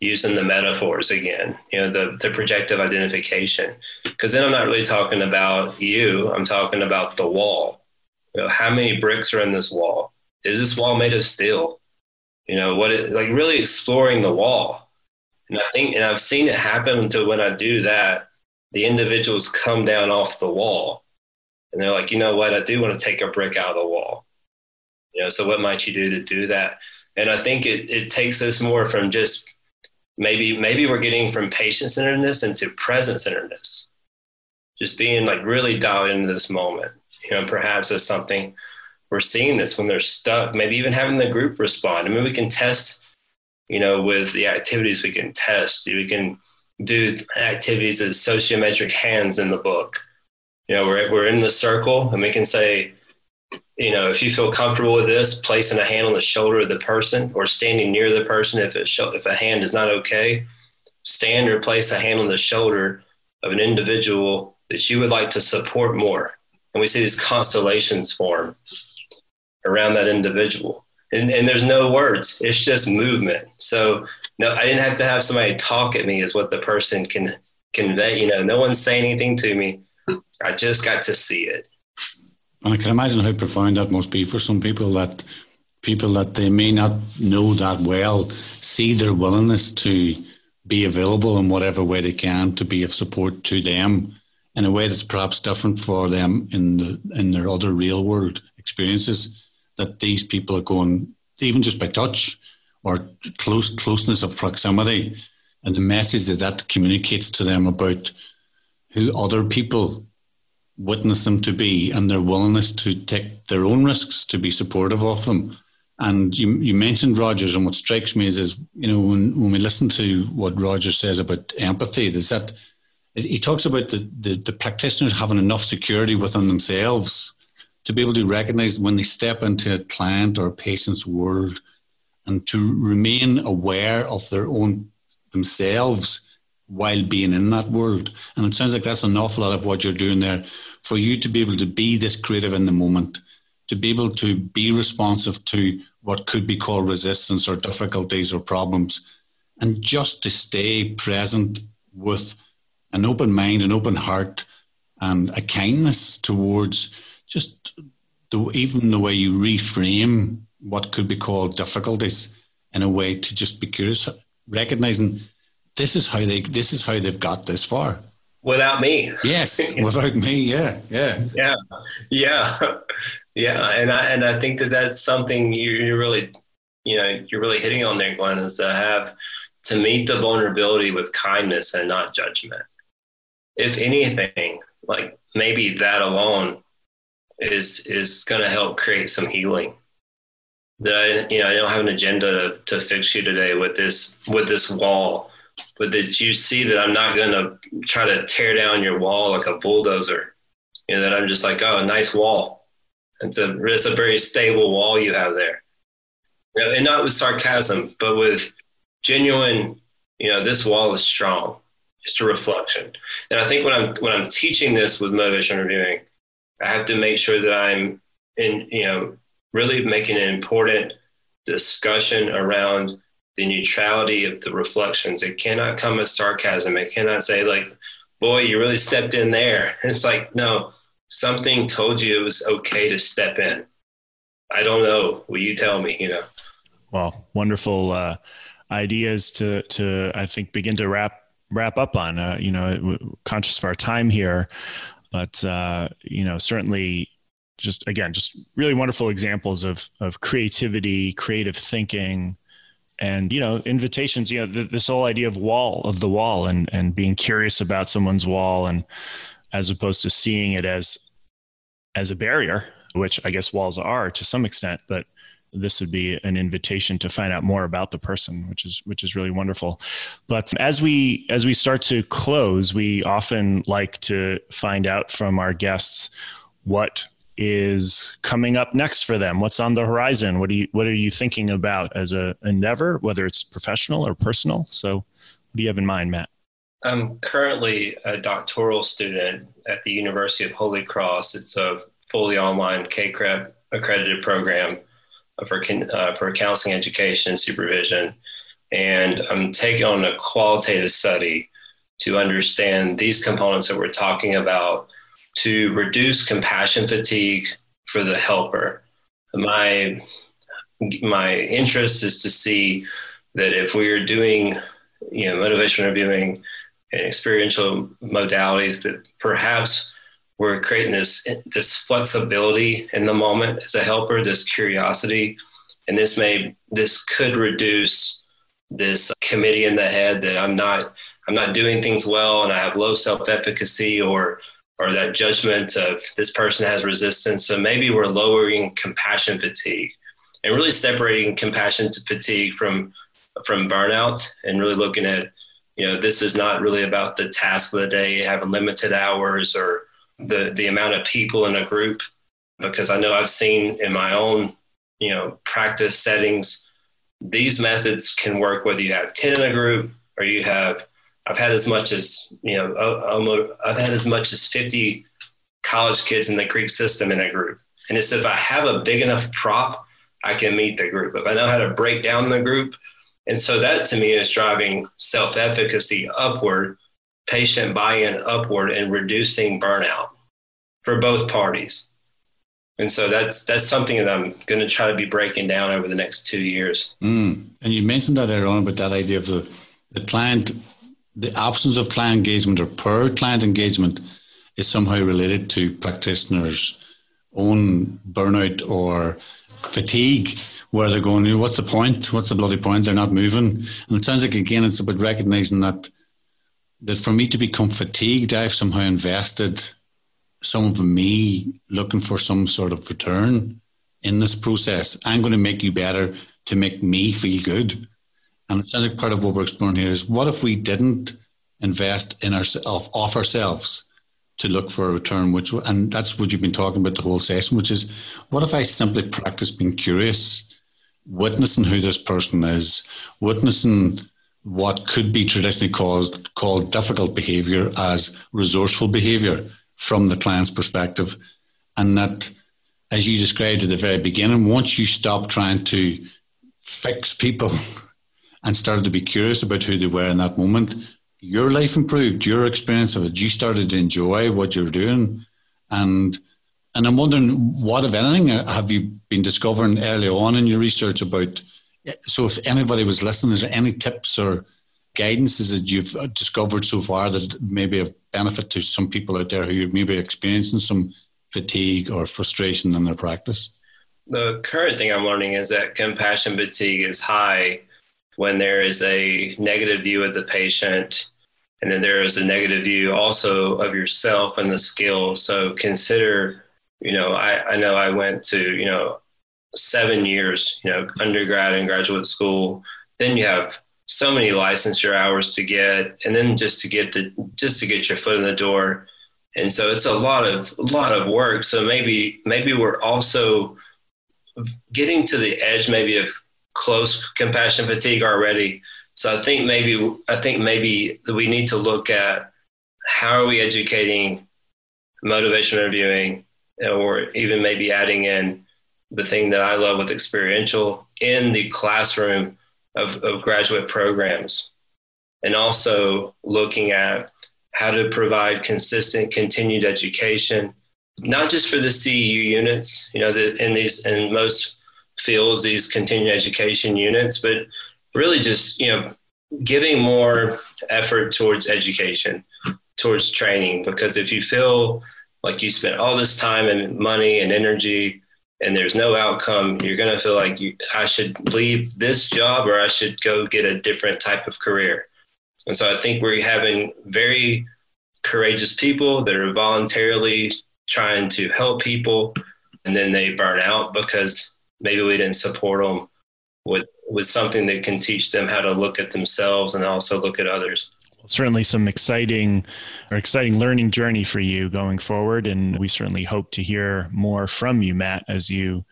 Using the metaphors again, you know, the, the projective identification. Because then I'm not really talking about you, I'm talking about the wall. You know, how many bricks are in this wall? is this wall made of steel? You know, what it like really exploring the wall. And I think, and I've seen it happen until when I do that, the individuals come down off the wall and they're like, you know what, I do want to take a brick out of the wall. You know, so what might you do to do that? And I think it, it takes us more from just maybe, maybe we're getting from patient centeredness into present centeredness, just being like really dialed into this moment. You know, perhaps as something we're seeing this when they're stuck, maybe even having the group respond. I mean, we can test You know, with the activities we can test, we can do activities as sociometric hands in the book. You know, we're, we're in the circle and we can say, you know, if you feel comfortable with this, placing a hand on the shoulder of the person or standing near the person if it if a hand is not okay, stand or place a hand on the shoulder of an individual that you would like to support more. And we see these constellations form around that individual. And, and there's no words, it's just movement. So, no, I didn't have to have somebody talk at me, is what the person can convey. You know, no one's saying anything to me. I just got to see it. And I can imagine how profound that must be for some people that people that they may not know that well see their willingness to be available in whatever way they can to be of support to them in a way that's perhaps different for them in the in their other real world experiences that these people are going even just by touch or close closeness of proximity and the message that that communicates to them about who other people witness them to be and their willingness to take their own risks to be supportive of them. And you, you mentioned Rogers, and what strikes me is, is you know, when, when we listen to what Rogers says about empathy, is that he talks about the, the, the practitioners having enough security within themselves to be able to recognize when they step into a client or a patient's world and to remain aware of their own themselves while being in that world. And it sounds like that's an awful lot of what you're doing there for you to be able to be this creative in the moment, to be able to be responsive to what could be called resistance or difficulties or problems, and just to stay present with an open mind, an open heart, and a kindness towards just the, even the way you reframe what could be called difficulties in a way to just be curious, recognizing this is how they this is how they've got this far without me. Yes without me yeah yeah. Yeah yeah yeah. And i and i think that that's something you're really you know you're really hitting on there glenn is to have to meet the vulnerability with kindness and not judgment. If anything like maybe that alone is is going to help create some healing. That I, you know i don't have an agenda to, to fix you today with this with this wall but that you see that I'm not going to try to tear down your wall like a bulldozer. You know, that I'm just like, oh, nice wall. It's a, it's a very stable wall you have there. You know, and not with sarcasm, but with genuine, you know, this wall is strong. Just a reflection. And I think when I'm when I'm teaching this with motivation interviewing, I have to make sure that I'm in, you know, really making an important discussion around the neutrality of the reflections. It cannot come as sarcasm. It cannot say like, boy, you really stepped in there. It's like, no, something told you it was okay to step in. I don't know. Will you tell me, you know? Well, wonderful uh, ideas to, to, I think, begin to wrap, wrap up on, uh, you know, conscious of our time here, but, uh, you know, certainly just, again, just really wonderful examples of, of creativity, creative thinking, and you know invitations you know th- this whole idea of wall of the wall and and being curious about someone's wall and as opposed to seeing it as as a barrier which i guess walls are to some extent but this would be an invitation to find out more about the person which is which is really wonderful. But as we as we start to close we often like to find out from our guests what is coming up next for them? What's on the horizon? What do you what are you thinking about as a endeavor, whether it's professional or personal? So, what do you have in mind, Matt? I'm currently a doctoral student at the University of Holy Cross. It's a fully online CACREP accredited program for uh, for counseling education and supervision, and I'm taking on a qualitative study to understand these components that we're talking about to reduce compassion fatigue for the helper. My my interest is to see that if we are doing, you know, motivational interviewing and experiential modalities, that perhaps we're creating this this flexibility in the moment as a helper, this curiosity, and this may this could reduce this committee in the head that I'm not I'm not doing things well and I have low self efficacy or or that judgment of this person has resistance. So maybe we're lowering compassion fatigue and really separating compassion to fatigue from from burnout and really looking at, you know, this is not really about the task of the day, having limited hours or the, the amount of people in a group, because I know I've seen in my own, you know, practice settings, these methods can work whether you have 10 in a group or you have, I've had as much as, you know, I've had as much as 50 college kids in the Greek system in a group. And it's if I have a big enough prop, I can meet the group. If I know how to break down the group, and so that to me is driving self efficacy upward, patient buy in upward, and reducing burnout for both parties. And so that's that's something that I'm going to try to be breaking down over the next two years. Mm. And you mentioned that earlier on about that idea of the, the client, the absence of client engagement or poor client engagement is somehow related to practitioners' own burnout or fatigue where they're going, what's the point? What's the bloody point? They're not moving. And it sounds like, again, it's about recognizing that that for me to become fatigued, I've somehow invested some of me looking for some sort of return in this process. I'm going to make you better to make me feel good. And it sounds like part of what we're exploring here is what if we didn't invest in ourselves, off ourselves to look for a return, which, and that's what you've been talking about the whole session, which is what if I simply practice being curious witnessing who this person is, witnessing what could be traditionally called called difficult behavior as resourceful behavior from the client's perspective, and that, as you described at the very beginning, once you stop trying to fix people and started to be curious about who they were in that moment, your life improved, your experience of it, you started to enjoy what you're doing, and and I'm wondering, what, if anything, uh, have you been discovering early on in your research about? Eh, so, if anybody was listening, is there any tips or guidances that you've uh, discovered so far that maybe have benefit to some people out there who maybe experiencing some fatigue or frustration in their practice? The current thing I'm learning is that compassion fatigue is high when there is a negative view of the patient and then there is a negative view also of yourself and the skill. So consider you know, I, I know I went to, you know, seven years, you know, undergrad and graduate school. Then you have so many licensure hours to get, and then just to get the just to get your foot in the door. And so it's a lot of a lot of work. So maybe maybe we're also getting to the edge maybe of close compassion fatigue already. So I think maybe I think maybe we need to look at how are we educating motivational interviewing or even maybe adding in the thing that I love with experiential in the classroom of, of graduate programs. And also looking at how to provide consistent continued education, not just for the CEU units, you know, the, in these, in most fields, these continued education units, but really just, you know, giving more effort towards education, towards training, because if you feel like you spent all this time and money and energy and there's no outcome, you're going to feel like you, I should leave this job or I should go get a different type of career. And so I think we're having very courageous people that are voluntarily trying to help people and then they burn out because maybe we didn't support them with, with something that can teach them how to look at themselves and also look at others certainly some exciting or exciting learning journey for you going forward. And we certainly hope to hear more from you, Matt, as you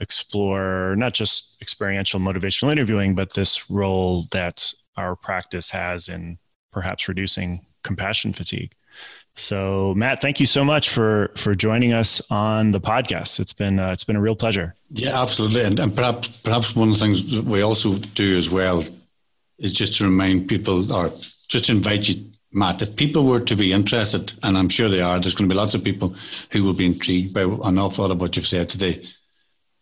explore not just experiential motivational interviewing, but this role that our practice has in perhaps reducing compassion fatigue. So, Matt, thank you so much for for joining us on the podcast. It's been uh, it's been a real pleasure. Yeah, absolutely, and, and perhaps perhaps one of the things we also do as well is just to remind people or just invite you, Matt, if people were to be interested, and I'm sure they are, there's going to be lots of people who will be intrigued by an awful lot of what you've said today.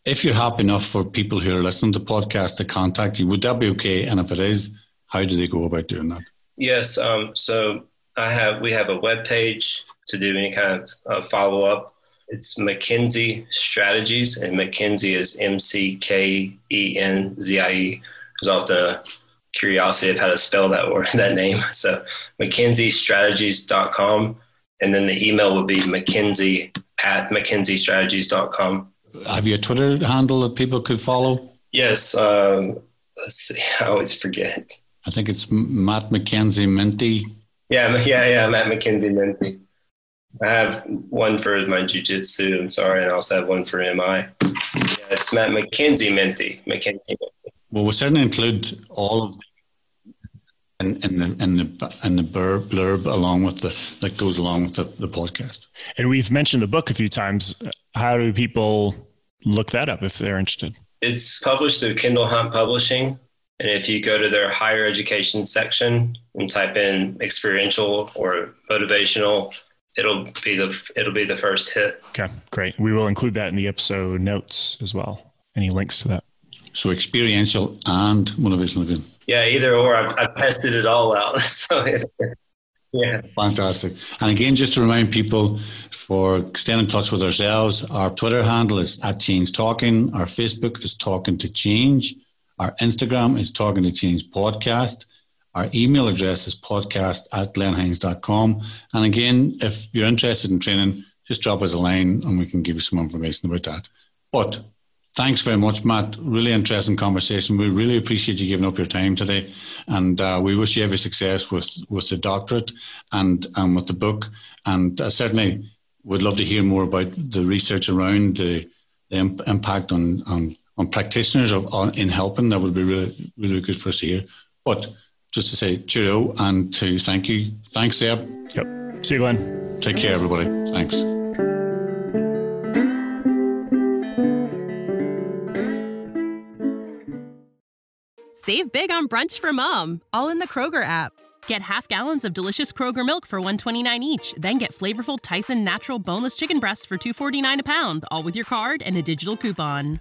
If you're happy enough for people who are listening to the podcast to contact you, would that be okay? And if it is, how do they go about doing that? Yes. Um, so I have we have a web page to do any kind of uh, follow up. It's McKenzie Strategies, and McKenzie is M C K E N Z I E. There's often a curiosity of how to spell that word, that name. So McKenziestrategies.com. And then the email would be McKenzie at McKenziestrategies.com. Have you a Twitter handle that people could follow? Yes. Um, let's see. I always forget. I think it's Matt McKenzie Minty. Yeah, yeah, yeah. Matt McKenzie Minty. I have one for my jujitsu. I'm sorry, and I also have one for MI. Yeah, it's Matt McKenzie Minty. McKenzie Minty. Well, we'll certainly include all of the in, in the in the in the blurb along with the that goes along with the, the podcast. And we've mentioned the book a few times. How do people look that up if they're interested? It's published through Kendall Hunt Publishing. And if you go to their higher education section and type in experiential or motivational, it'll be the it'll be the first hit. Okay, great. We will include that in the episode notes as well. Any links to that? So experiential and motivational again. Yeah, either or. I've, I've tested it all out. so yeah, fantastic. And again, just to remind people for staying in touch with ourselves, our Twitter handle is at Change Talking. Our Facebook is Talking to Change. Our Instagram is Talking to Change Podcast. Our email address is podcast at glennhinds.com. And again, if you're interested in training, just drop us a line and we can give you some information about that. But thanks very much, Matt. Really interesting conversation. We really appreciate you giving up your time today. And uh, we wish you every success with, with the doctorate and um, with the book. And uh, certainly would love to hear more about the research around the, the imp- impact on, on, on practitioners of, on, in helping. That would be really, really good for us here. But just to say cheerio and to thank you. Thanks, Seb. Yep. See you, Glenn. Take care, everybody. Thanks. Save big on brunch for mom, all in the Kroger app. Get half gallons of delicious Kroger milk for 129 each, then get flavorful Tyson natural boneless chicken breasts for 249 a pound, all with your card and a digital coupon.